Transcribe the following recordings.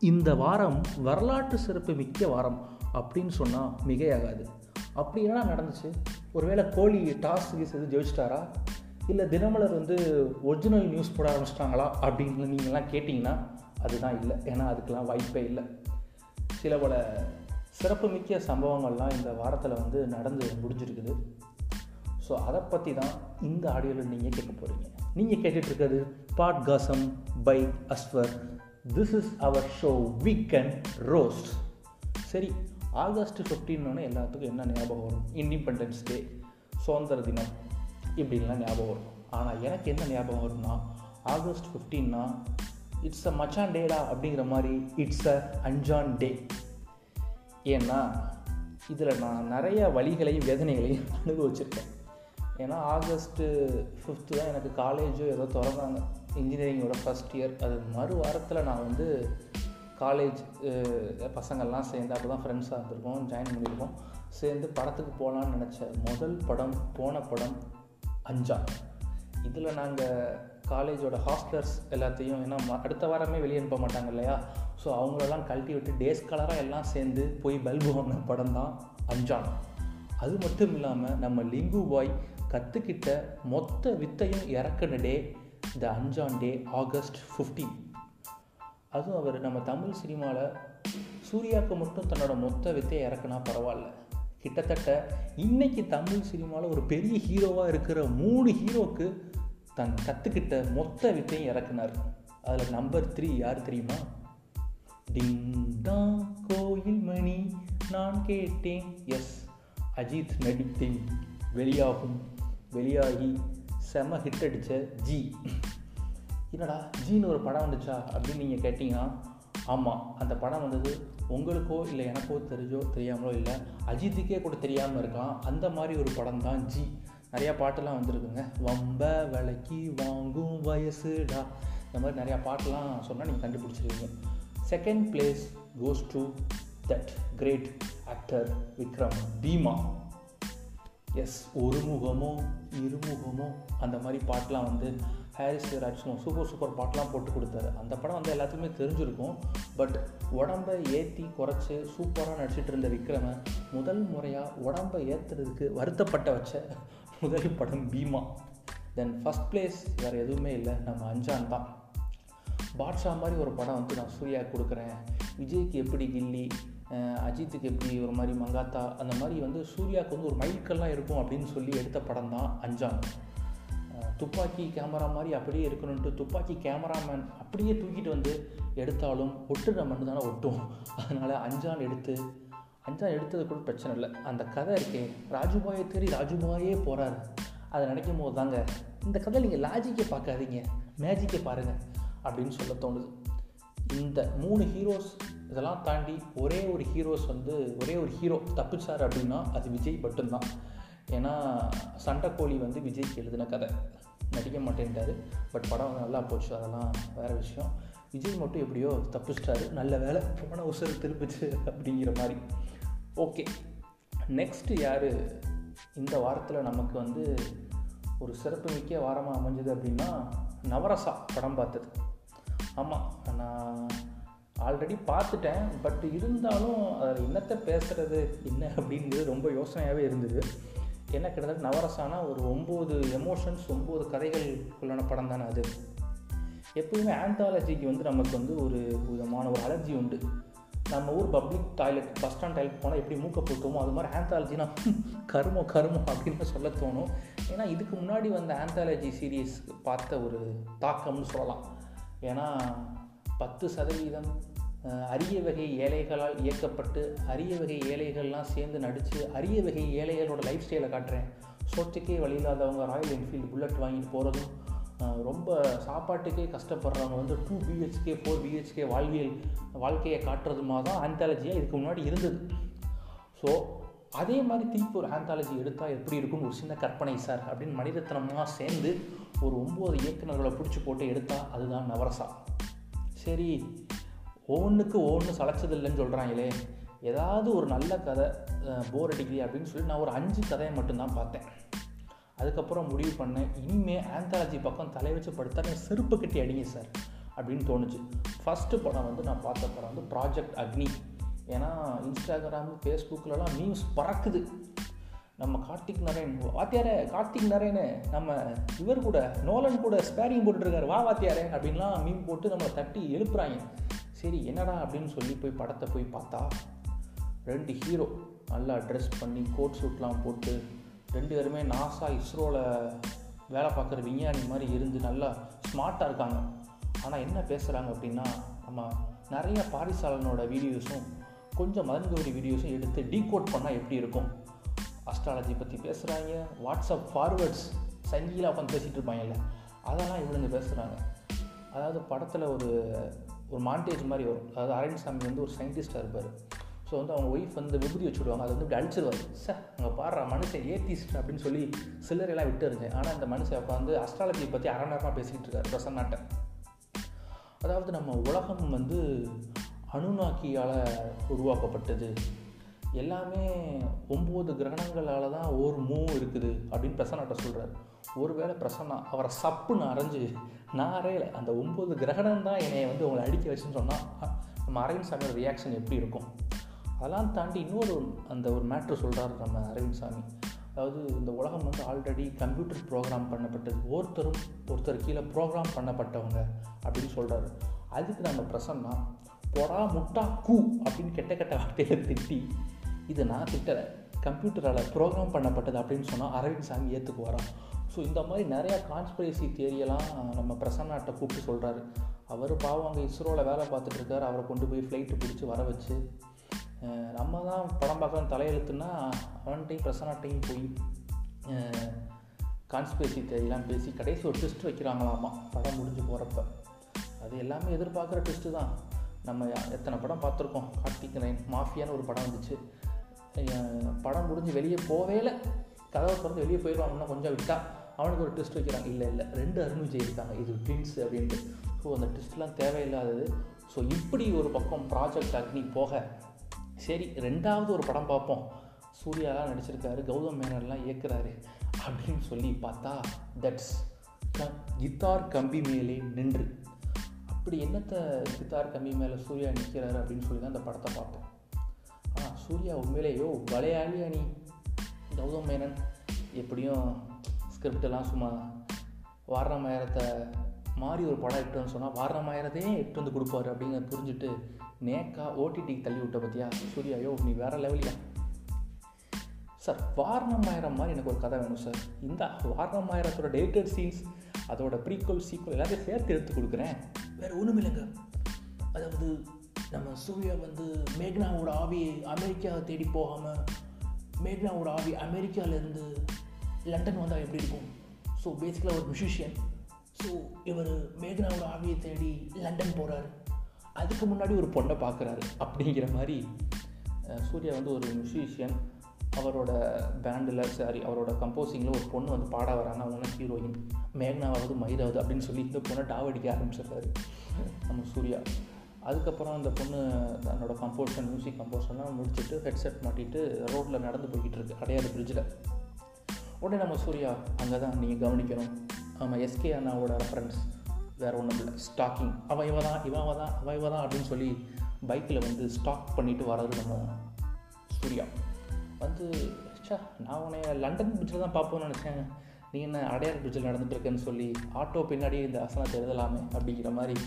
இந்த வாரம் வரலாற்று சிறப்பு மிக்க வாரம் அப்படின்னு சொன்னால் மிகையாகாது. அப்படி என்ன நடந்துச்சு? ஒருவேளை கோழி டாஸ் கீஸ் எது ஜெயிச்சிட்டாரா? இல்லை தினமலர் வந்து ஒரிஜினல் நியூஸ் போட ஆரம்பிச்சிட்டாங்களா அப்படின்னு நீங்கள்லாம் கேட்டிங்கன்னா அதுதான் இல்லை. ஏன்னா அதுக்கெலாம் வாய்ப்பே இல்லை. சில பல சிறப்புமிக்க சம்பவங்கள்லாம் இந்த வாரத்தில் வந்து நடந்து முடிஞ்சிருக்குது. ஸோ அதை பற்றி தான் இந்த ஆடியோவில் நீங்கள் கேட்க போகிறீங்க நீங்கள் கேட்டுட்ருக்கிறது பாட்காசம் by Ashwar this is our show weekend roast சரி ஆகஸ்ட் ஃபிஃப்டீன்னு எல்லாத்துக்கும் என்ன ஞாபகம் வரும்? இண்டிபெண்டன்ஸ் டே சுதந்திர தினம் இப்படின்லாம் ஞாபகம் வரும். ஆனால் எனக்கு என்ன ஞாபகம் வரும்னா ஆகஸ்ட் ஃபிஃப்டீன்னா இட்ஸ் அ மச்சான் டேடா அப்படிங்கிற மாதிரி இட்ஸ் அ அஞ்சான் டே. ஏன்னா இதில் நான் நிறைய வழிகளையும் வேதனைகளையும் அனுபவிச்சிருக்கேன். ஏன்னா ஆகஸ்ட்டு ஃபிஃப்த்து தான் எனக்கு காலேஜோ ஏதோ திறந்தாங்க. இன்ஜினியரிங்கோட ஃபஸ்ட் இயர் அது மறு வாரத்தில் நான் வந்து காலேஜ் பசங்கள்லாம் சேர்ந்து அப்போ தான் ஃப்ரெண்ட்ஸாக இருந்திருக்கோம் ஜாயின் பண்ணியிருக்கோம். சேர்ந்து படத்துக்கு போகலான்னு நினச்ச முதல் படம் போன படம் அஞ்சா. இதில் நாங்கள் காலேஜோட ஹாஸ்டலர்ஸ் எல்லாத்தையும் ஏன்னா அடுத்த வாரமே வெளியே அனுப்ப மாட்டாங்க இல்லையா? ஸோ அவங்களெல்லாம் கழட்டி விட்டு டேஸ் கலராக எல்லாம் சேர்ந்து போய் பல்பு வாங்கின படம் தான் அஞ்சான் அது மட்டும் இல்லாமல் நம்ம லிங்கு பாய் கற்றுக்கிட்ட மொத்த வித்தையும் இறக்குன டே இந்த அஞ்சாம் டே ஆகஸ்ட் ஃபிஃப்டீன் அதுவும் அவர் நம்ம தமிழ் சினிமாவில் சூர்யாவுக்கு மட்டும் தன்னோட மொத்த வித்தையை இறக்குனா பரவாயில்ல. கிட்டத்தட்ட இன்னைக்கு தமிழ் சினிமாவில் ஒரு பெரிய ஹீரோவாக இருக்கிற மூணு ஹீரோக்கு தன் கற்றுக்கிட்ட மொத்த வித்தையும் இறக்குனார். அதில் நம்பர் த்ரீ யார் தெரியுமா? டிங் கோயில் மணி நான் கேட்டேன். எஸ் அஜித் நடித்தேன். வெளியாகும் வெளியாகி செம ஹிட் அடித்த ஜி என்னடா ஜின்னு ஒரு படம் வந்துச்சா அப்படின்னு நீங்கள் கேட்டிங்கன்னா ஆமாம் அந்த படம் வந்தது உங்களுக்கோ இல்லை எனக்கோ தெரிஞ்சோ தெரியாமலோ இல்லை அஜித்துக்கே கூட தெரியாமல் இருக்கான் அந்த மாதிரி ஒரு படம் தான் ஜி நிறையா பாட்டெல்லாம் வந்திருக்குங்க. வம்ப விலைக்கு வாங்கும் வயசுடா. இந்த மாதிரி நிறையா பாட்டெல்லாம் சொன்னால் நீங்கள் கண்டுபிடிச்சிருவீங்க. Second place goes to that great actor Vikram Bheema S ஒரு முகமோ இருமுகமோ அந்த மாதிரி பாட்டெலாம் வந்து ஹாரிஸ் ராஜ்குமார் சூப்பர் சூப்பர் பாட்டெலாம் போட்டு கொடுத்தாரு. அந்த படம் வந்து எல்லாத்துக்குமே தெரிஞ்சிருக்கும். பட் உடம்பை ஏற்றி குறைச்சி சூப்பராக நடிச்சிட்டு இருந்த விக்ரமை முதல் முறையாக உடம்பை ஏற்றுறதுக்கு வருத்தப்பட்ட வச்ச முதல் படம் பீமா. தென் ஃபஸ்ட் பிளேஸ் வேறு எதுவுமே இல்லை. நம்ம அஞ்சான் தான். பாட்ஷா மாதிரி ஒரு படம் வந்து நான் சூர்யா கொடுக்குறேன். விஜய்க்கு எப்படி கில்லி? அஜித்துக்கு எப்படி ஒரு மாதிரி மங்காத்தா அந்த மாதிரி வந்து சூர்யாவுக்கு வந்து ஒரு மைல்கல்லாம் இருக்கும் அப்படின்னு சொல்லி எடுத்த படம் தான் அஞ்சாம். துப்பாக்கி கேமரா மாதிரி அப்படியே இருக்கணுன்ட்டு துப்பாக்கி கேமராமேன் அப்படியே தூக்கிட்டு வந்து எடுத்தாலும் ஒட்டுற மண்ணு தானே ஒட்டும். அதனால் அஞ்சான் எடுத்து அஞ்சான் எடுத்தது கூட பிரச்சனை இல்லை. அந்த கதை இருக்கே ராஜுபாயை தேடி ராஜுபாயே போகிறாரு அதை நினைக்கும் போது தாங்க இந்த கதை நீங்கள் லாஜிக்கை பார்க்காதீங்க மேஜிக்கை பாருங்கள் அப்படின்னு சொல்ல தோணுது. இந்த மூணு ஹீரோஸ் இதெல்லாம் தாண்டி ஒரே ஒரு ஹீரோஸ் வந்து ஒரே ஒரு ஹீரோ தப்பிச்சார் அப்படின்னா அது விஜய் மட்டும்தான். ஏன்னா சண்டைக்கோழி வந்து விஜய்க்கு எழுதின கதை. நடிக்க மாட்டேன்ட்டார். பட் படம் நல்லா போச்சு. அதெல்லாம் வேறு விஷயம். விஜய் மட்டும் எப்படியோ தப்பிச்சிட்டாரு. நல்ல வேலை போன உசுறு திருப்பிச்சு அப்படிங்கிற மாதிரி. ஓகே. நெக்ஸ்ட்டு யார்? இந்த வாரத்தில் நமக்கு வந்து ஒரு சிறப்பு மிக்க வாரமாக அமைஞ்சது அப்படின்னா நவரசா படம் பார்த்தது. ஆமாம் நான் ஆல்ரெடி பார்த்துட்டேன். பட் இருந்தாலும் அதில் என்னத்தை பேசுகிறது என்ன அப்படிங்கிறது ரொம்ப யோசனையாகவே இருந்தது. என்ன கிட்டத்தட்ட நவரசானா ஒரு ஒம்பது எமோஷன்ஸ் ஒம்பது கதைகளுக்குள்ளான படம் தானே அது. எப்போயுமே ஆந்தாலஜிக்கு வந்து நமக்கு வந்து ஒரு விதமான ஒரு அலர்ஜி உண்டு. நம்ம ஊர் public toilet bus stand toilet போனால் எப்படி மூக்க போட்டோமோ அது மாதிரி ஆந்தாலஜினா கருமோ கருமோ அப்படின்னு சொல்ல தோணும். ஏன்னா இதுக்கு முன்னாடி வந்த ஆந்தாலஜி சீரீஸ் பார்த்த ஒரு தாக்கம்னு சொல்லலாம். ஏன்னா பத்து சதவீதம் அரிய வகை ஏழைகளால் இயக்கப்பட்டு அரிய வகை ஏழைகள்லாம் சேர்ந்து நடித்து அரிய வகை ஏழைகளோட லைஃப் ஸ்டைலை காட்டுறேன். சோற்றுக்கே வழி இல்லாதவங்க ராயல் என்ஃபீல்டு புல்லட் வாங்கிட்டு போகிறதும் ரொம்ப சாப்பாட்டுக்கே கஷ்டப்படுறவங்க வந்து டூ பிஹெச்கே ஃபோர் பிஹெச்கே வாழ்வியல் வாழ்க்கையை காட்டுறதுமா தான் ஆந்தாலஜியாக இதுக்கு முன்னாடி இருந்தது. ஸோ அதே மாதிரி திருப்பி ஒரு ஆந்தாலஜி எடுத்தால் எப்படி இருக்கும்னு ஒரு சின்ன கற்பனை சார். அப்படின்னு மனிதத்தனமாக சேர்ந்து ஒரு ஒம்பது இயக்குநர்களை பிடிச்சி போட்டு எடுத்தால் அதுதான் நவரசா. சரி ஒவ்வொன்றுக்கு ஒவ்வொன்று சளைச்சதில்லைன்னு சொல்கிறாங்களே ஏதாவது ஒரு நல்ல கதை போர் அடிக்குது அப்படின்னு சொல்லி நான் ஒரு அஞ்சு கதையை மட்டும்தான் பார்த்தேன். அதுக்கப்புறம் முடிவு பண்ணேன் இனிமேல் ஆந்தாலஜி பக்கம் தலை வச்சு படுத்தா செருப்பு கட்டி அடிங்க சார். அப்படின்னு தோணுச்சு. ஃபஸ்ட்டு படம் வந்து நான் பார்த்த படம் வந்து ப்ராஜெக்ட் அக்னி ஏன்னா இன்ஸ்டாகிராம் ஃபேஸ்புக்கிலலாம் நியூஸ் பறக்குது. நம்ம கார்த்திக் நரேன் வாத்தியாரே கார்த்திக் நரேனு நம்ம இவர் கூட நோலன் கூட ஸ்பேரிங் போட்டுருக்காரு வா வாத்தியாரே அப்படின்லாம் மீன் போட்டு நம்மளை தட்டி எழுப்புறாங்க. சரி என்னடா அப்படின்னு சொல்லி போய் படத்தை போய் பார்த்தா ரெண்டு ஹீரோ நல்லா ட்ரெஸ் பண்ணி கோட் சூட்லாம் போட்டு ரெண்டு பேருமே நாசா இஸ்ரோவில் வேலை பார்க்குற விஞ்ஞானி மாதிரி இருந்து நல்லா ஸ்மார்ட்டாக இருக்காங்க. ஆனால் என்ன பேசுகிறாங்க அப்படின்னா நம்ம நிறைய பாரிசாலனோட வீடியோஸும் கொஞ்சம் மதன் கௌரி வீடியோஸும் எடுத்து டீகோட் பண்ணால் எப்படி இருக்கும்? அஸ்ட்ராலஜி பற்றி பேசுகிறாங்க வாட்ஸ்அப் ஃபார்வேர்ட்ஸ் சங்கியில் உட்காந்து பேசிகிட்டு இருப்பாங்கல்ல அதெல்லாம் இவனுங்க பேசுகிறாங்க அதாவது படத்தில் ஒரு ஒரு மாண்டேஜ் மாதிரி வரும். அதாவது அரண்சாமி வந்து ஒரு சயின்டிஸ்டாக இருப்பார். ஸோ வந்து அவங்க ஒய்ஃப் வந்து விபூதி வச்சுடுவாங்க அதை வந்து இப்படி அழிச்சிருவார் சார் அங்கே பாடுற மனுஷன் ஏத்திஸ்ட் அப்படின்னு சொல்லி சில்லறையெல்லாம் விட்டு இருந்தேன் ஆனால் இந்த மனுஷன் உட்காந்து அஸ்ட்ராலஜியை பற்றி அரை நேரமாக பேசிக்கிட்டு இருக்காரு பிரசன்னாட்டை. அதாவது நம்ம உலகம் வந்து அணுநாக்கியால் உருவாக்கப்பட்டது. எல்லாமே ஒம்பது கிரகணங்களால் தான் ஒரு மூ இருக்குது அப்படின்னு பிரசன்னாட்ட சொல்கிறார் ஒருவேளை பிரசன்னா அவரை சப்புன்னு அரைஞ்சு நான் அறையலை அந்த ஒம்பது கிரகணம் தான் என்னை வந்து உங்களை அடிக்க வச்சுன்னு சொன்னால் நம்ம அரவிந்த் சாமியோட ரியாக்ஷன் எப்படி இருக்கும்? அதெல்லாம் தாண்டி இன்னொரு அந்த ஒரு மேட்ரு சொல்கிறார் நம்ம அரவிந்த் சாமி. அதாவது இந்த உலகம் வந்து ஆல்ரெடி கம்ப்யூட்டர் ப்ரோக்ராம் பண்ணப்பட்டது. ஒருத்தரும் ஒருத்தர் கீழே ப்ரோக்ராம் பண்ணப்பட்டவங்க அப்படின்னு சொல்கிறாரு அதுக்கு நம்ம பிரசன்னா பொறா முட்டா கூ அப்படின்னு கெட்ட கெட்ட வார்த்தையில் திட்டி இது நான் திட்டலை. கம்ப்யூட்டரால் ப்ரோக்ராம் பண்ணப்பட்டது அப்படின்னு சொன்னால் அரவிந்த் சாமி ஏற்றுக்குவாராம் ஸோ இந்த மாதிரி நிறையா கான்ஸ்பிரசி தேரியெல்லாம் நம்ம பிரசன்னாட்டை கூப்பிட்டு சொல்கிறாரு அவர் பாவம் அங்கே இஸ்ரோவில் வேலை பார்த்துட்ருக்காரு அவரை கொண்டு போய் ஃப்ளைட்டு பிடிச்சி வர வச்சு. நம்ம தான் படம் பார்க்கலாம் தலையெழுத்துன்னா அவன்கிட்டையும் பிரசன்னாட்டையும் போய் கான்ஸ்பிரசி தேரியெல்லாம் பேசி கடைசி ஒரு டெஸ்ட் வைக்கிறாங்களாமா படம் முடிஞ்சு போகிறப்ப அது எல்லாமே எதிர்பார்க்குற டெஸ்ட்டு தான். நம்ம எத்தனை படம் பார்த்துருக்கோம்? கார்த்திக் நைன் மாஃபியான்னு ஒரு படம் வந்துச்சு. படம் முடிஞ்சு வெளியே போவேல கதவை திறந்து வெளியே போயிடுவாங்கன்னா கொஞ்சம் விட்டால் அவனுக்கு ஒரு ட்விஸ்ட் வைக்கிறாங்க இல்லை இல்லை ரெண்டு அருண் விஜய் இருக்காங்க. இது ட்வின்ஸ் அப்படின்ட்டு. ஸோ அந்த டெஸ்ட்லாம் தேவையில்லாதது. ஸோ இப்படி ஒரு பக்கம் ப்ராஜெக்ட் அக்னி போக சரி ரெண்டாவது ஒரு படம் பார்ப்போம். சூர்யாலாம் நடிச்சிருக்காரு. கௌதம் மேனர்லாம் இயக்குறாரு. அப்படின்னு சொல்லி பார்த்தா தட்ஸ் கித்தார் கம்பி மேலே நின்று. அப்படி என்னத்தை சித்தார் கம்பி மேலே சூர்யா நிற்கிறாரு அப்படின்னு சொல்லி தான் அந்த படத்தை பார்த்தோம். ஆனால் சூர்யா உண்மையிலேயோ வளையாளி நீ? கௌதம் மேனன். எப்படியும் ஸ்கிரிப்டெல்லாம் சும்மா வாரணமாயிரத்தை மாறி ஒரு படம் எடுத்துன்னு சொன்னால் வாரணமாயிரத்தையும் எடுத்து வந்து கொடுப்பாரு அப்படிங்கிற புரிஞ்சுட்டு நேக்கா ஓடிடிக்கு தள்ளி விட்ட பற்றியா சூர்யாயோ நீ வேறு லெவலியா சார் வாரணமாயிரம் மாதிரி எனக்கு ஒரு கதை வேணும் சார் இந்த வாரணமாயிரத்தோட டேட்டட் சீன்ஸ் அதோட ப்ரீக்வல் சீக்வல் எல்லாத்தையும் சேர்த்து எடுத்து கொடுக்குறேன். வேறு ஒன்றும் இல்லைங்க அதாவது நம்ம சூர்யா வந்து மேக்னாவோட ஆவி அமெரிக்காவை தேடி போகாமல் மேக்னாவோட ஆவி அமெரிக்காவிலேருந்து லண்டன் வந்தால் எப்படி இருக்கும்? ஸோ பேசிக்கலாக ஒரு மியூசிஷியன் ஸோ இவர் மேக்னாவோட ஆவியை தேடி லண்டன் போகிறாரு அதுக்கு முன்னாடி ஒரு பொண்ணை பார்க்குறாரு அப்படிங்கிற மாதிரி சூர்யா வந்து ஒரு மியூசிஷியன் அவரோட பேண்டில் சாரி அவரோட கம்போசிங்கில் ஒரு பொண்ணு வந்து பாட வராங்க. அவங்க ஹீரோயின் மேக்னாவாவது மயிராவது அப்படின்னு சொல்லி இந்த பொண்ணை டாவடிக்க ஆரம்பிச்சிடுறாரு நம்ம சூர்யா. அதுக்கப்புறம் அந்த பொண்ணு தன்னோட கம்போஷன் மியூசிக் கம்போஷன்லாம் முடிச்சுட்டு ஹெட்செட் மாட்டிட்டு ரோட்டில் நடந்து போய்கிட்டு இருக்கு அடையாறு பிரிட்ஜில் உடனே நம்ம சூர்யா அங்கே தான் நீங்கள் கவனிக்கணும் ஆமாம் எஸ்கே அண்ணாவோட ரெஃபரன்ஸ் வேறு ஒன்றும் இல்லை. ஸ்டாக்கிங் அவன் இவ தான் இவன் தான் அவன் இவ தான் அப்படின்னு சொல்லி பைக்கில் வந்து ஸ்டாக் பண்ணிவிட்டு வர்றது நம்ம சூர்யா. வந்து சா நான் உன்னை லண்டன் பிரிட்ஜில் தான் பார்ப்போம்னு நினச்சேன். நீ என்ன அடையார் பிரிட்ஜில் நடந்துட்டுருக்கேன்னு சொல்லி ஆட்டோ பின்னாடியே இந்த அசனத்தை எழுதலாமே அப்படிங்கிற மாதிரி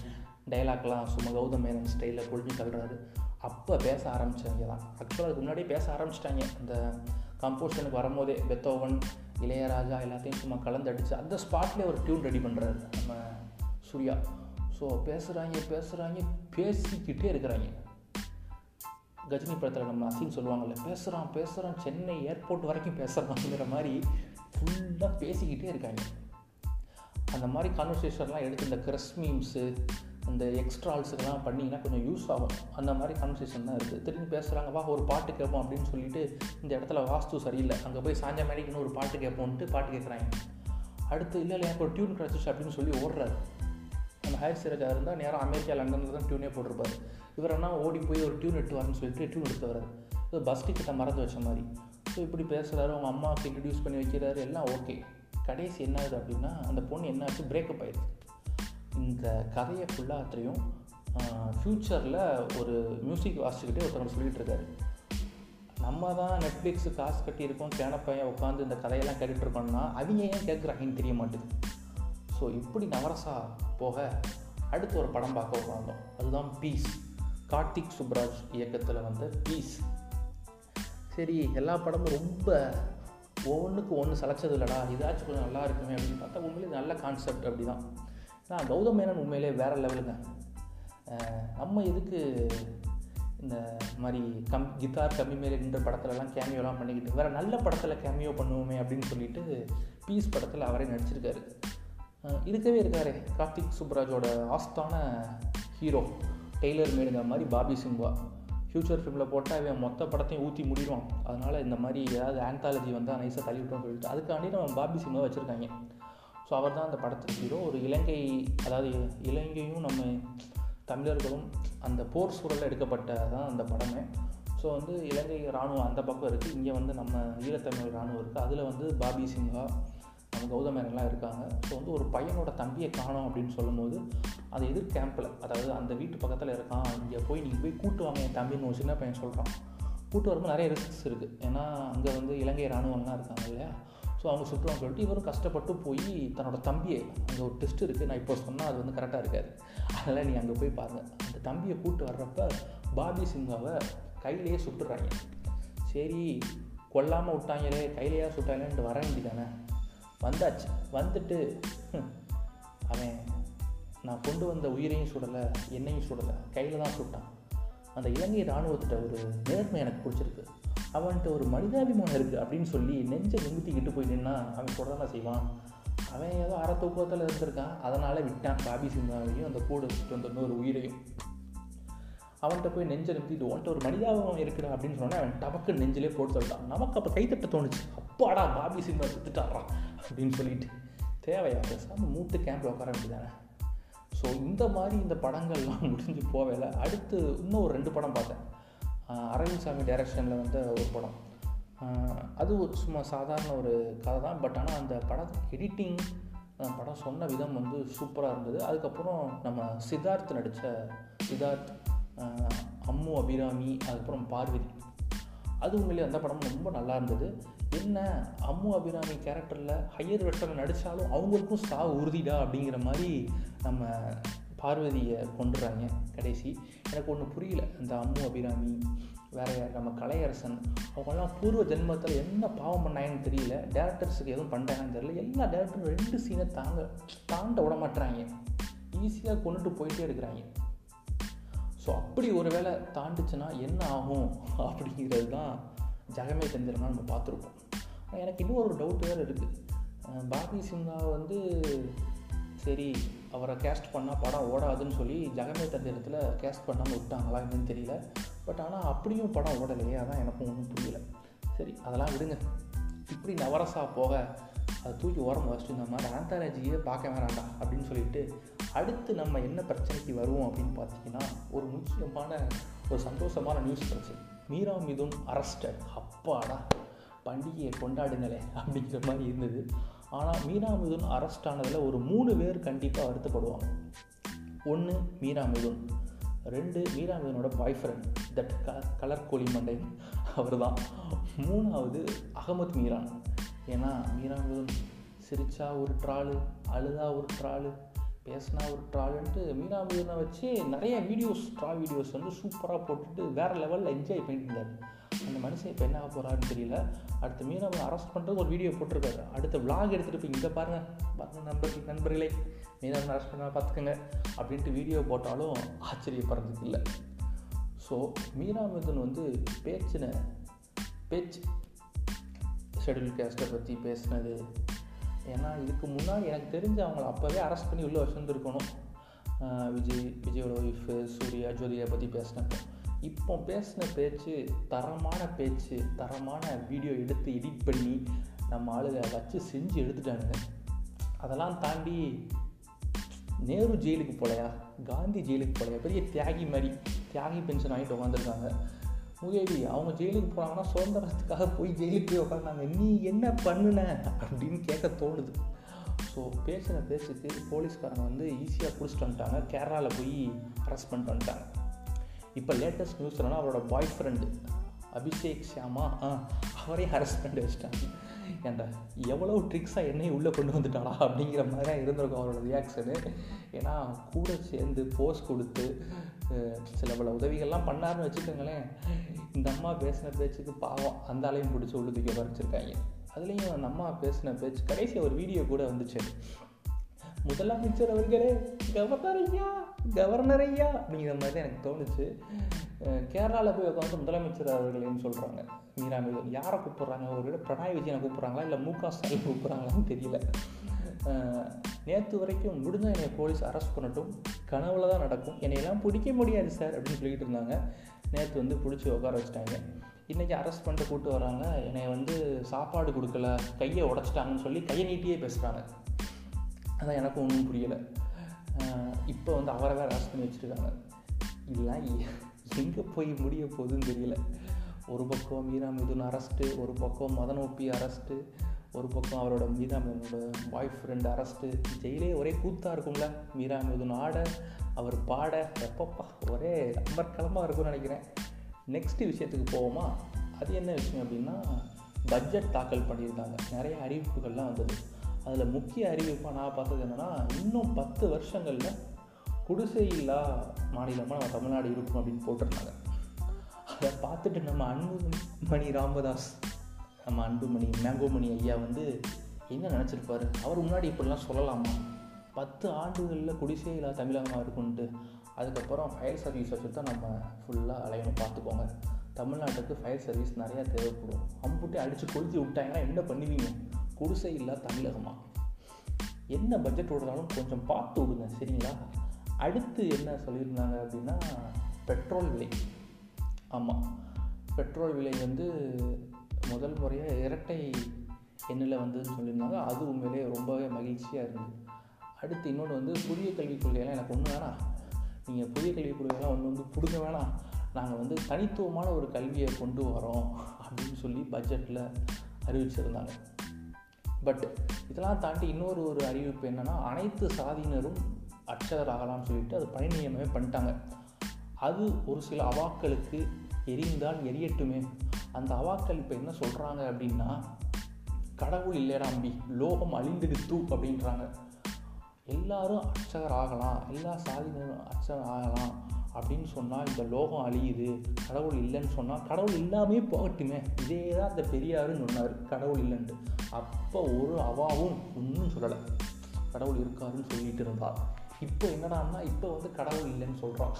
டைலாக்லாம் சும்மா கௌதம் மேனன் ஸ்டைலில் பொழிஞ்சு தள்ளுறாரு அப்போ பேச ஆரம்பித்தாங்க தான். ஆக்சுவலாக அதுக்கு முன்னாடி பேச ஆரம்பிச்சிட்டாங்க. இந்த கம்போஷனுக்கு வரும்போதே பெத்தோவன் இளையராஜா எல்லாத்தையும் சும்மா கலந்தடிச்சு அந்த ஸ்பாட்லேயே ஒரு டியூன் ரெடி பண்ணுறாரு நம்ம சூர்யா. ஸோ பேசுகிறாங்க பேசுகிறாங்க பேசிக்கிட்டே இருக்கிறாங்க. கஜினி படத்தில் நம்ம அசின் சொல்லுவாங்கள்ல பேசுகிறான் பேசுகிறான் சென்னை ஏர்போர்ட் வரைக்கும் பேசுகிறாங்கிற மாதிரி ஃபுல்லாக பேசிக்கிட்டே இருக்காங்க. அந்த மாதிரி கான்வர்சேஷன்லாம் எடுத்து இந்த கிரஸ் மீம்ஸு இந்த எக்ஸ்ட்ரால்ஸுக்கெல்லாம் பண்ணிங்கன்னா கொஞ்சம் யூஸ் ஆகும். அந்த மாதிரி கான்வர்சேஷன் தான் இருக்குது திரும்பி பேசுகிறாங்க வா ஒரு பாட்டு கேட்போம் அப்படின்னு சொல்லிட்டு இந்த இடத்துல வாஸ்து சரியில்லை. அங்கே போய் சாஞ்ச மேடிக்குன்னு ஒரு பாட்டு கேட்போன்ட்டு பாட்டு கேட்குறாங்க அடுத்து இல்லை இல்லை எனக்கு ஒரு டியூன் கிடச்சிச்சு அப்படின்னு சொல்லி ஓடுறாரு. நம்ம ஹயர் சிறக்கா இருந்தால் நேரம் அமெரிக்கா லண்டனில் தான் டியூனே போட்டிருப்பார். இவர் என்ன ஓடி போய் ஒரு டியூன் எடுத்து வரேன்னு சொல்லிட்டு டியூன் எடுத்து வர்றாரு. பஸ் டிக்கெட்டை மறந்து வச்ச மாதிரி. ஸோ இப்படி பேசுகிறாரு அவங்க அம்மாவுக்கு இன்ட்ரடியூஸ் பண்ணி வைக்கிறாரு எல்லாம் ஓகே கடைசி என்ன ஆகுது அப்படின்னா அந்த பொண்ணு என்ன ஆச்சு? பிரேக்கப் ஆயிடுது இந்த கதையை ஃபுல்லாத்தையும் ஃப்யூச்சரில் ஒரு மியூசிக் வாசிச்சுக்கிட்டே ஒருத்தவங்க சொல்லிகிட்டு இருக்காரு. நம்ம தான் நெட்ஃப்ளிக்ஸு காசு கட்டியிருக்கோம் கேனப்பையன் உட்காந்து இந்த கதையெல்லாம் கேட்டுட்ருக்கோம்னா அவங்க ஏன் கேட்குறாங்கன்னு தெரிய மாட்டேது. ஸோ இப்படி நவரசா போக அடுத்து ஒரு படம் பார்க்க உட்காந்தோம் அதுதான் பீஸ் கார்த்திக் சுப்ராஜ் இயக்கத்தில் வந்த பீஸ் சரி எல்லா படமும் ரொம்ப ஒவ்வொன்றுக்கு ஒன்று சலைச்சது இல்லைடா. இதாச்சும் கொஞ்சம் நல்லா இருக்குமே அப்படின்னு பார்த்தா உண்மையிலே நல்ல கான்செப்ட் அப்படி தான் நான் கௌதம் மேனன் உண்மையிலே வேறு லெவலுங்க நம்ம எதுக்கு இந்த மாதிரி கம் கித்தார் கம்மி மேலேன்ற படத்துலலாம் கேமியோலாம் பண்ணிக்கிட்டு வேறு நல்ல படத்தில் கேமியோ பண்ணுவோமே அப்படின்னு சொல்லிட்டு பீஸ் படத்தில் அவரே நடிச்சிருக்காரு. இருக்கவே இருக்காரு கார்த்திக் சுப்ராஜோட ஆஸ்தான ஹீரோ டெய்லர் மேடுங்கிற மாதிரி பாபி சிம்வா ஃப்யூச்சர் ஃபிலிமில் போட்டால் இவன் மொத்த படத்தையும் ஊற்றி முடிடுவான். அதனால் இந்த மாதிரி ஏதாவது ஆந்தாலஜி வந்தால் நைஸாக தள்ளிவிட்டோம்னு சொல்லிட்டு அதுக்காண்டி நம்ம பாபி சிம்மா வச்சுருக்காங்க. ஸோ அவர் தான் அந்த படத்துக்கு ஹீரோ ஒரு இலங்கை அதாவது இலங்கையும் நம்ம தமிழர்களும் அந்த போர் சூழலில் எடுக்கப்பட்ட தான் அந்த படமே. ஸோ வந்து இலங்கை இராணுவம் அந்த பக்கம் இருக்குது இங்கே வந்து நம்ம ஈழத்தமிழ் இராணுவம் இருக்குது அதில் வந்து பாபி சிங்கா நம்ம கௌதமேனெல்லாம் இருக்காங்க. ஸோ வந்து ஒரு பையனோட தம்பியை காணும் அப்படின்னு சொல்லும்போது அது எதிர் கேம்பில் அதாவது அந்த வீட்டு பக்கத்தில் இருக்கான் இங்கே போய் நீங்கள் போய் கூட்டு வாங்க என் தம்பின்னு ஒரு சின்ன பையன் சொல்கிறான் கூட்டு வரும்போது நிறைய ரிஸ்க்ஸ் இருக்குது ஏன்னா அங்கே வந்து இலங்கை இராணுவம்லாம் இருக்காங்க இல்லையா? ஸோ அவங்க சுற்றுவாங்க சொல்லிட்டு இவரும் கஷ்டப்பட்டு போய் தன்னோட தம்பியை அங்கே ஒரு டெஸ்ட் இருக்குது நான் இப்போ சொன்னால் அது வந்து கரெக்டாக இருக்காது. அதனால் நீ அங்கே போய் பாருங்கள் அந்த தம்பியை கூப்பிட்டு வர்றப்ப பாபி சிங்காவை கையிலேயே சுட்டுறாங்க. சரி கொல்லாமல் விட்டாங்களே கையிலேயே சுட்டாங்களேன்ட்டு வர வேண்டியதானே வந்தாச்சு. வந்துட்டு அவன் நான் கொண்டு வந்த உயிரையும் சுடலை என்னையும் சுடலை கையில் தான் சுட்டான். அந்த இலங்கை இராணுவத்திட்ட ஒரு நேர்மை எனக்கு பிடிச்சிருக்கு. அவன்கிட்ட ஒரு மனிதாபிமானம் இருக்குது அப்படின்னு சொல்லி நெஞ்சை நிமித்திக்கிட்டு போய் நின்னா அவன் சொல்கிறதா செய்வான். அவன் ஏதோ அரை இருந்திருக்கான். அதனால் விட்டான். பாபி சிங்காவையும் அந்த கூட வச்சுட்டு வந்த இன்னொரு உயிரையும். அவன்கிட்ட போய் நெஞ்சை நிறுத்திட்டு உன்ட்ட ஒரு மனிதாபம் இருக்கிற அப்படின்னு சொன்னேன் அவன் டமக்கு நெஞ்சிலே போட்டு சொல்லிட்டான். நமக்கு அப்போ கைத்தட்ட தோணுச்சு. அப்பாடா பாபி சிங்கா சுத்துட்டாடுறான் அப்படின்னு சொல்லிட்டு தேவையா பேசாமல் மூட்டு கேம்பில் உட்கார வேண்டியதானே ஸோ இந்த மாதிரி இந்த படங்கள்லாம் முடிஞ்சு போவேல அடுத்து இன்னும் ஒரு ரெண்டு படம் பார்த்தேன். அரவிந்த் சாமி டைரக்ஷனில் வந்த ஒரு படம். அது ஒரு சும்மா சாதாரண ஒரு கதை தான். பட் ஆனால் அந்த படம் எடிட்டிங் படம் சொன்ன விதம் வந்து சூப்பராக இருந்தது. அதுக்கப்புறம் நம்ம சித்தார்த் நடித்த சித்தார்த் அம்மு அபிராமி அதுக்கப்புறம் பார்வதி. அது உண்மையிலே அந்த படமும் ரொம்ப நல்லா இருந்தது. என்ன அம்மு அபிராமி கேரக்டரில் ஹையர் வெர்ஷனில் நடித்தாலும் அவங்களுக்கும் சா உறுதிடா அப்படிங்கிற மாதிரி நம்ம பார்வதியை கொண்டுறாங்க கடைசி. எனக்கு ஒன்று புரியல இந்த அம்மு அபிராமி வேற நம்ம கலையரசன் அவங்கெல்லாம் பூர்வ ஜென்மத்தில் என்ன பாவம் பண்ணாங்கன்னு தெரியல. டேரக்டர்ஸுக்கு எதுவும் பண்ணுறாங்கன்னு தெரியல. எல்லா டேரக்டரும் ரெண்டு சீனை தாங்க தாண்ட விட மாட்டுறாங்க ஈஸியாக கொண்டுட்டு போயிட்டே இருக்கிறாங்க. ஸோ அப்படி ஒரு வேளை தாண்டுச்சுன்னா என்ன ஆகும் அப்படிங்கிறது தான் ஜகமே செஞ்சிருந்தா நம்ம பார்த்துருப்போம். எனக்கு இன்னும் ஒரு டவுட் வேறு இருக்குது பாரதி சிங்கா வந்து சரி அவரை கேஸ்ட் பண்ணால் படம் ஓடாதுன்னு சொல்லி ஜெகமே தந்திரத்தில் கேஸ்ட் பண்ணாமல் விட்டாங்களா என்னன்னு தெரியல. பட் ஆனால் அப்படியும் படம் ஓடலையே அதான் எனக்கும் ஒன்றும் புரியல. சரி அதெல்லாம் விடுங்க. இப்படி நவரசா போக அதை தூக்கி ஓரம் வச்சுட்டு இந்த மாதிரி ஆந்தாலஜியே பார்க்க வேணாண்டா அப்படின்னு சொல்லிட்டு அடுத்து நம்ம என்ன பிரச்சனைக்கு வருவோம் அப்படின்னு பார்த்தீங்கன்னா ஒரு முக்கியமான ஒரு சந்தோஷமான நியூஸ் பிரச்சனை. மீரா மிதுன் அரஸ்டட் அப்பாடா. பண்டிகையை கொண்டாடுங்களே அப்படிங்கிற மாதிரி இருந்தது. ஆனால் மீனா மிதுன் அரெஸ்ட் ஆனதில் ஒரு மூணு பேர் கண்டிப்பாக வருத்தப்படுவாங்க. ஒன்று மீரா மிதுன் ரெண்டு மீரா மிதுனோட பாய் ஃப்ரெண்ட் தட் க கலர் கோழி மண்டை அவர் தான் மூணாவது அகமத் மீரான். ஏன்னா மீரா மிதுன் சிரிச்சா ஒரு ட்ராலு அழுதா ஒரு ட்ராலு பேசினா ஒரு ட்ராலுன்ட்டு மீரா மிதுனை வச்சு நிறைய வீடியோஸ் ட்ரா வீடியோஸ் வந்து சூப்பராக போட்டுட்டு வேறு லெவலில் என்ஜாய் பண்ணிட்டு இருந்தார். அந்த மனுஷன் இப்போ என்ன ஆக போகிறாருன்னு தெரியல. அடுத்த மீனவ அரெஸ்ட் பண்ணுறது ஒரு வீடியோ போட்டிருக்காரு. அடுத்த விளாக் எடுத்துகிட்டு போய் இங்கே பாருங்கள் பாருங்கள் நண்பர் நண்பர்களே. மீனவன் அரெஸ்ட் பண்ண பார்த்துக்கோங்க. அப்படின்ட்டு வீடியோ போட்டாலும் ஆச்சரியப்படுறதுக்கு இல்லை. ஸோ மீனாமிதன் வந்து பேச்சின பேச்சு ஷெடியூல் கேஸ்ட்டை பற்றி பேசினது. ஏன்னா இதுக்கு முன்னாடி எனக்கு தெரிஞ்சு அவங்கள அப்போவே அரெஸ்ட் பண்ணி உள்ளே வச்சுருந்துருக்கணும். விஜய் விஜயோட ஒய்ஃபு சூர்யா ஜோதிகா பற்றி பேசினப்போ. இப்போ பேசின பேச்சு தரமான பேச்சு தரமான வீடியோ எடுத்து எடிட் பண்ணி நம்ம ஆளுக வச்சு செஞ்சு எடுத்துட்டானுங்க. அதெல்லாம் தாண்டி நேரு ஜெயிலுக்கு போலையா? காந்தி ஜெயிலுக்கு போலையா? பெரிய தியாகி மாதிரி தியாகி பென்ஷன் ஆகிட்டு உட்காந்துருக்காங்க முகேவி அவங்க ஜெயிலுக்கு போனாங்கன்னா சுதந்திரத்துக்காக போய் ஜெயிலுக்கு போய் உட்காந்தாங்க நீ என்ன பண்ணுன? அப்படின்னு கேட்க தோணுது. ஸோ பேசின பேச்சுக்கு போலீஸ்காரங்க வந்து ஈஸியாக பிடிச்சிட்டு வந்துட்டாங்க. கேரளாவில் போய் அரெஸ்ட் பண்ணிட்டு வந்துட்டாங்க. இப்போ லேட்டஸ்ட் நியூஸ் என்னன்னா அவரோட பாய் ஃப்ரெண்டு அபிஷேக் ஷியாமா ஆ அவரே அரெஸ்ட் பண்ணி வச்சிட்டாங்க. ஏன்டா எவ்வளோ ட்ரிக்ஸாக என்னையும் உள்ளே கொண்டு வந்துட்டாளா அப்படிங்கிற மாதிரி தான் இருந்திருக்கும் அவரோட ரியாக்ஷனு ஏன்னா கூட சேர்ந்து போஸ் கொடுத்து சில பல உதவிகள்லாம் பண்ணாருன்னு வச்சுக்கோங்களேன். இந்த அம்மா பேசின பேச்சுக்கு பாவம் அந்த ஆளையும் பிடிச்சி உள்ளுக்கு வரைச்சிருக்காங்க அதுலேயும் அந்த அம்மா பேசின பேச்சு கடைசி ஒரு வீடியோ கூட வந்துச்சு. முதலமைச்சர் அவர்களே கவர்னர் ஐயா கவர்னர் ஐயா அப்படிங்கிற மாதிரி தான் எனக்கு தோணுச்சு. கேரளாவில் போய் உட்காந்து முதலமைச்சர் அவர்களேன்னு சொல்கிறாங்க மீரா யாரை கூப்பிட்றாங்க? ஒரு விட பிரணாய் விஜயனை கூப்பிட்றாங்களா? இல்லை மு க ஸ்டாலின் கூப்பிட்றாங்களான்னு தெரியல. நேற்று வரைக்கும் முடிஞ்ச என்னை போலீஸ் அரெஸ்ட் பண்ணட்டும். கனவுல தான் நடக்கும். என்னையெல்லாம் பிடிக்க முடியாது சார் அப்படின்னு சொல்லிட்டு இருந்தாங்க. நேற்று வந்து பிடிச்சி உட்கார வச்சுட்டாங்க. இன்றைக்கி அரெஸ்ட் பண்ணிட்டு கூப்பிட்டு வராங்க. என்னை வந்து சாப்பாடு கொடுக்கல கையை உடச்சிட்டாங்கன்னு சொல்லி கையை நீட்டியே பேசுகிறாங்க அதான் எனக்கும் ஒன்றும் புரியலை. இப்போ வந்து அவரை வேறு அரெஸ்ட் பண்ணி வச்சுருக்காங்க. இதெல்லாம் எங்கே போய் முடிய போகுதுன்னு தெரியல. ஒரு பக்கம் மீரா மிதுன் அரெஸ்ட்டு ஒரு பக்கம் மதன் ஓபி அரெஸ்ட்டு ஒரு பக்கம் அவரோட மீரா மிதுனோட பாய் ஃப்ரெண்டு அரெஸ்ட்டு ஜெயிலே ஒரே கூத்தாக இருக்கும்ல மீரா மிதுன் ஆட அவர் பாட எப்பப்பா ஒரே அமர்க்கலமாக இருக்கும்னு நினைக்கிறேன். நெக்ஸ்ட்டு விஷயத்துக்கு போவோமா? அது என்ன விஷயம் அப்படின்னா பட்ஜெட் தாக்கல் பண்ணியிருக்காங்க நிறைய அறிவிப்புகள்லாம் வந்தது. அதில் முக்கிய அறிவிப்பாக நான் பார்த்தது என்னென்னா இன்னும் பத்து வருஷங்களில் குடிசை இல்லா மாநிலமாக நம்ம தமிழ்நாடு இருக்கும் அப்படின்னு போட்டிருந்தாங்க. அதை பார்த்துட்டு நம்ம அன்புமணி ராமதாஸ் நம்ம அன்புமணி மேங்கோமணி ஐயா வந்து என்ன நினச்சிருப்பாரு? அவர் முன்னாடி இப்படிலாம் சொல்லலாமா? பத்து ஆண்டுகளில் குடிசை இல்லா தமிழகமாக இருக்குன்ட்டு அதுக்கப்புறம் ஃபயர் சர்வீஸ் வச்சு தான் நம்ம ஃபுல்லாக அலையணும் பார்த்துக்கோங்க. தமிழ்நாட்டுக்கு ஃபயர் சர்வீஸ் நிறையா தேவைப்படும். அம்புட்டே அடித்து கொளுத்தி விட்டாங்கன்னா என்ன பண்ணுவீங்க? குடிசை இல்லா தமிழகமா? என்ன பட்ஜெட் விடுறாலும் கொஞ்சம் பார்த்து விடுங்க சரிங்களா? அடுத்து என்ன சொல்லியிருந்தாங்க அப்படின்னா பெட்ரோல் விலை. ஆமாம் பெட்ரோல் விலை வந்து முதல் முறையாக இரட்டை எண்ணில் வந்ததுன்னு சொல்லியிருந்தாங்க. அது உண்மையிலேயே ரொம்பவே மகிழ்ச்சியாக இருந்தது. அடுத்து இன்னொன்று வந்து புதிய கல்விக் கொள்கையெல்லாம் எனக்கு ஒன்று வேணாம். நீங்கள் புதிய கல்விக் கொள்கையெல்லாம் ஒன்று வந்து பிடுங்க வேணாம். நாங்கள் வந்து தனித்துவமான ஒரு கல்வியை கொண்டு வரோம் அப்படின்னு சொல்லி பட்ஜெட்டில் அறிவிச்சிருந்தாங்க. பட் இதெல்லாம் தாண்டி இன்னொரு ஒரு அறிவிப்பு என்னென்னா அனைத்து சாதியினரும் அர்ச்சகர் ஆகலாம்னு சொல்லிட்டு அது பணி நியமனமே பண்ணிட்டாங்க. அது ஒரு சில அவாக்களுக்கு எரிந்தால் எரியட்டுமே. அந்த அவாக்கள் இப்போ என்ன சொல்கிறாங்க அப்படின்னா கடவுள் இல்லைடா அம்பி லோகம் அழிந்துடுத்து அப்படின்றாங்க. எல்லாரும் அர்ச்சகர் ஆகலாம் எல்லா சாதியினரும் அர்ச்சகர் ஆகலாம் அப்படின்னு சொன்னால் இந்த லோகம் அழியுது கடவுள் இல்லைன்னு சொன்னால் கடவுள் இல்லாமே போகட்டுமே. இதே தான் அந்த பெரியாருன்னு சொன்னார் கடவுள் இல்லைன்ட்டு. அப்போ ஒரு அவாவும் ஒன்றும் சொல்லலை. கடவுள் இருக்காருன்னு சொல்லிட்டு இருந்தார் இப்போ என்னடான்னா இப்போ வந்து கடவுள் இல்லைன்னு சொல்கிறான்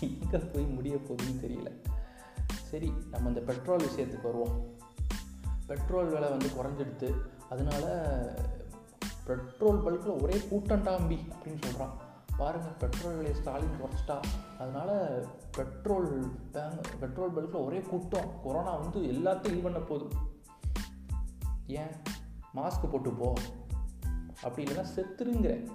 எங்கே போய் முடிய போகுதுன்னு தெரியல. சரி நம்ம இந்த பெட்ரோல் விஷயத்துக்கு வருவோம். பெட்ரோல் விலை வந்து குறைஞ்சிடுத்து அதனால பெட்ரோல் பல்கில் ஒரே கூட்டண்டாம்பி அப்படின்னு சொல்கிறான் பாருங்கள் பெட்ரோல் விலையை ஸ்டாலின் குறைச்சிட்டா. அதனால் பெட்ரோல் பேங்க் பெட்ரோல் பல்கில் ஒரே கூட்டம். கொரோனா வந்து எல்லாத்தையும் இது பண்ண போகுது. ஏன்? மாஸ்க் போட்டு போ. அப்படி இல்லைன்னா செத்துருங்கிறேன்.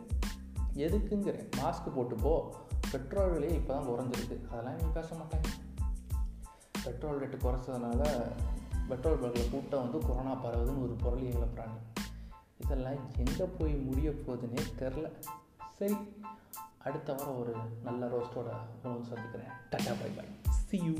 எதுக்குங்கிறேன்? மாஸ்க் போட்டு போ. பெட்ரோல் விலையை இப்போ தான் குறைஞ்சிருக்கு. அதெல்லாம் நீங்கள் பேச மாட்டாங்க. பெட்ரோல் ரேட்டு குறைச்சதுனால பெட்ரோல் பல்கில் கூட்டம் வந்து கொரோனா பரவுதுன்னு ஒரு பொருளை கிளப்புறாங்க இதெல்லாம் எங்கே போய் முடிய போகுதுன்னே தெரில சரி அடுத்த வாரம் ஒரு நல்ல ரோஸ்டோட உணவு சந்திக்கிறேன். Tata bye bye see you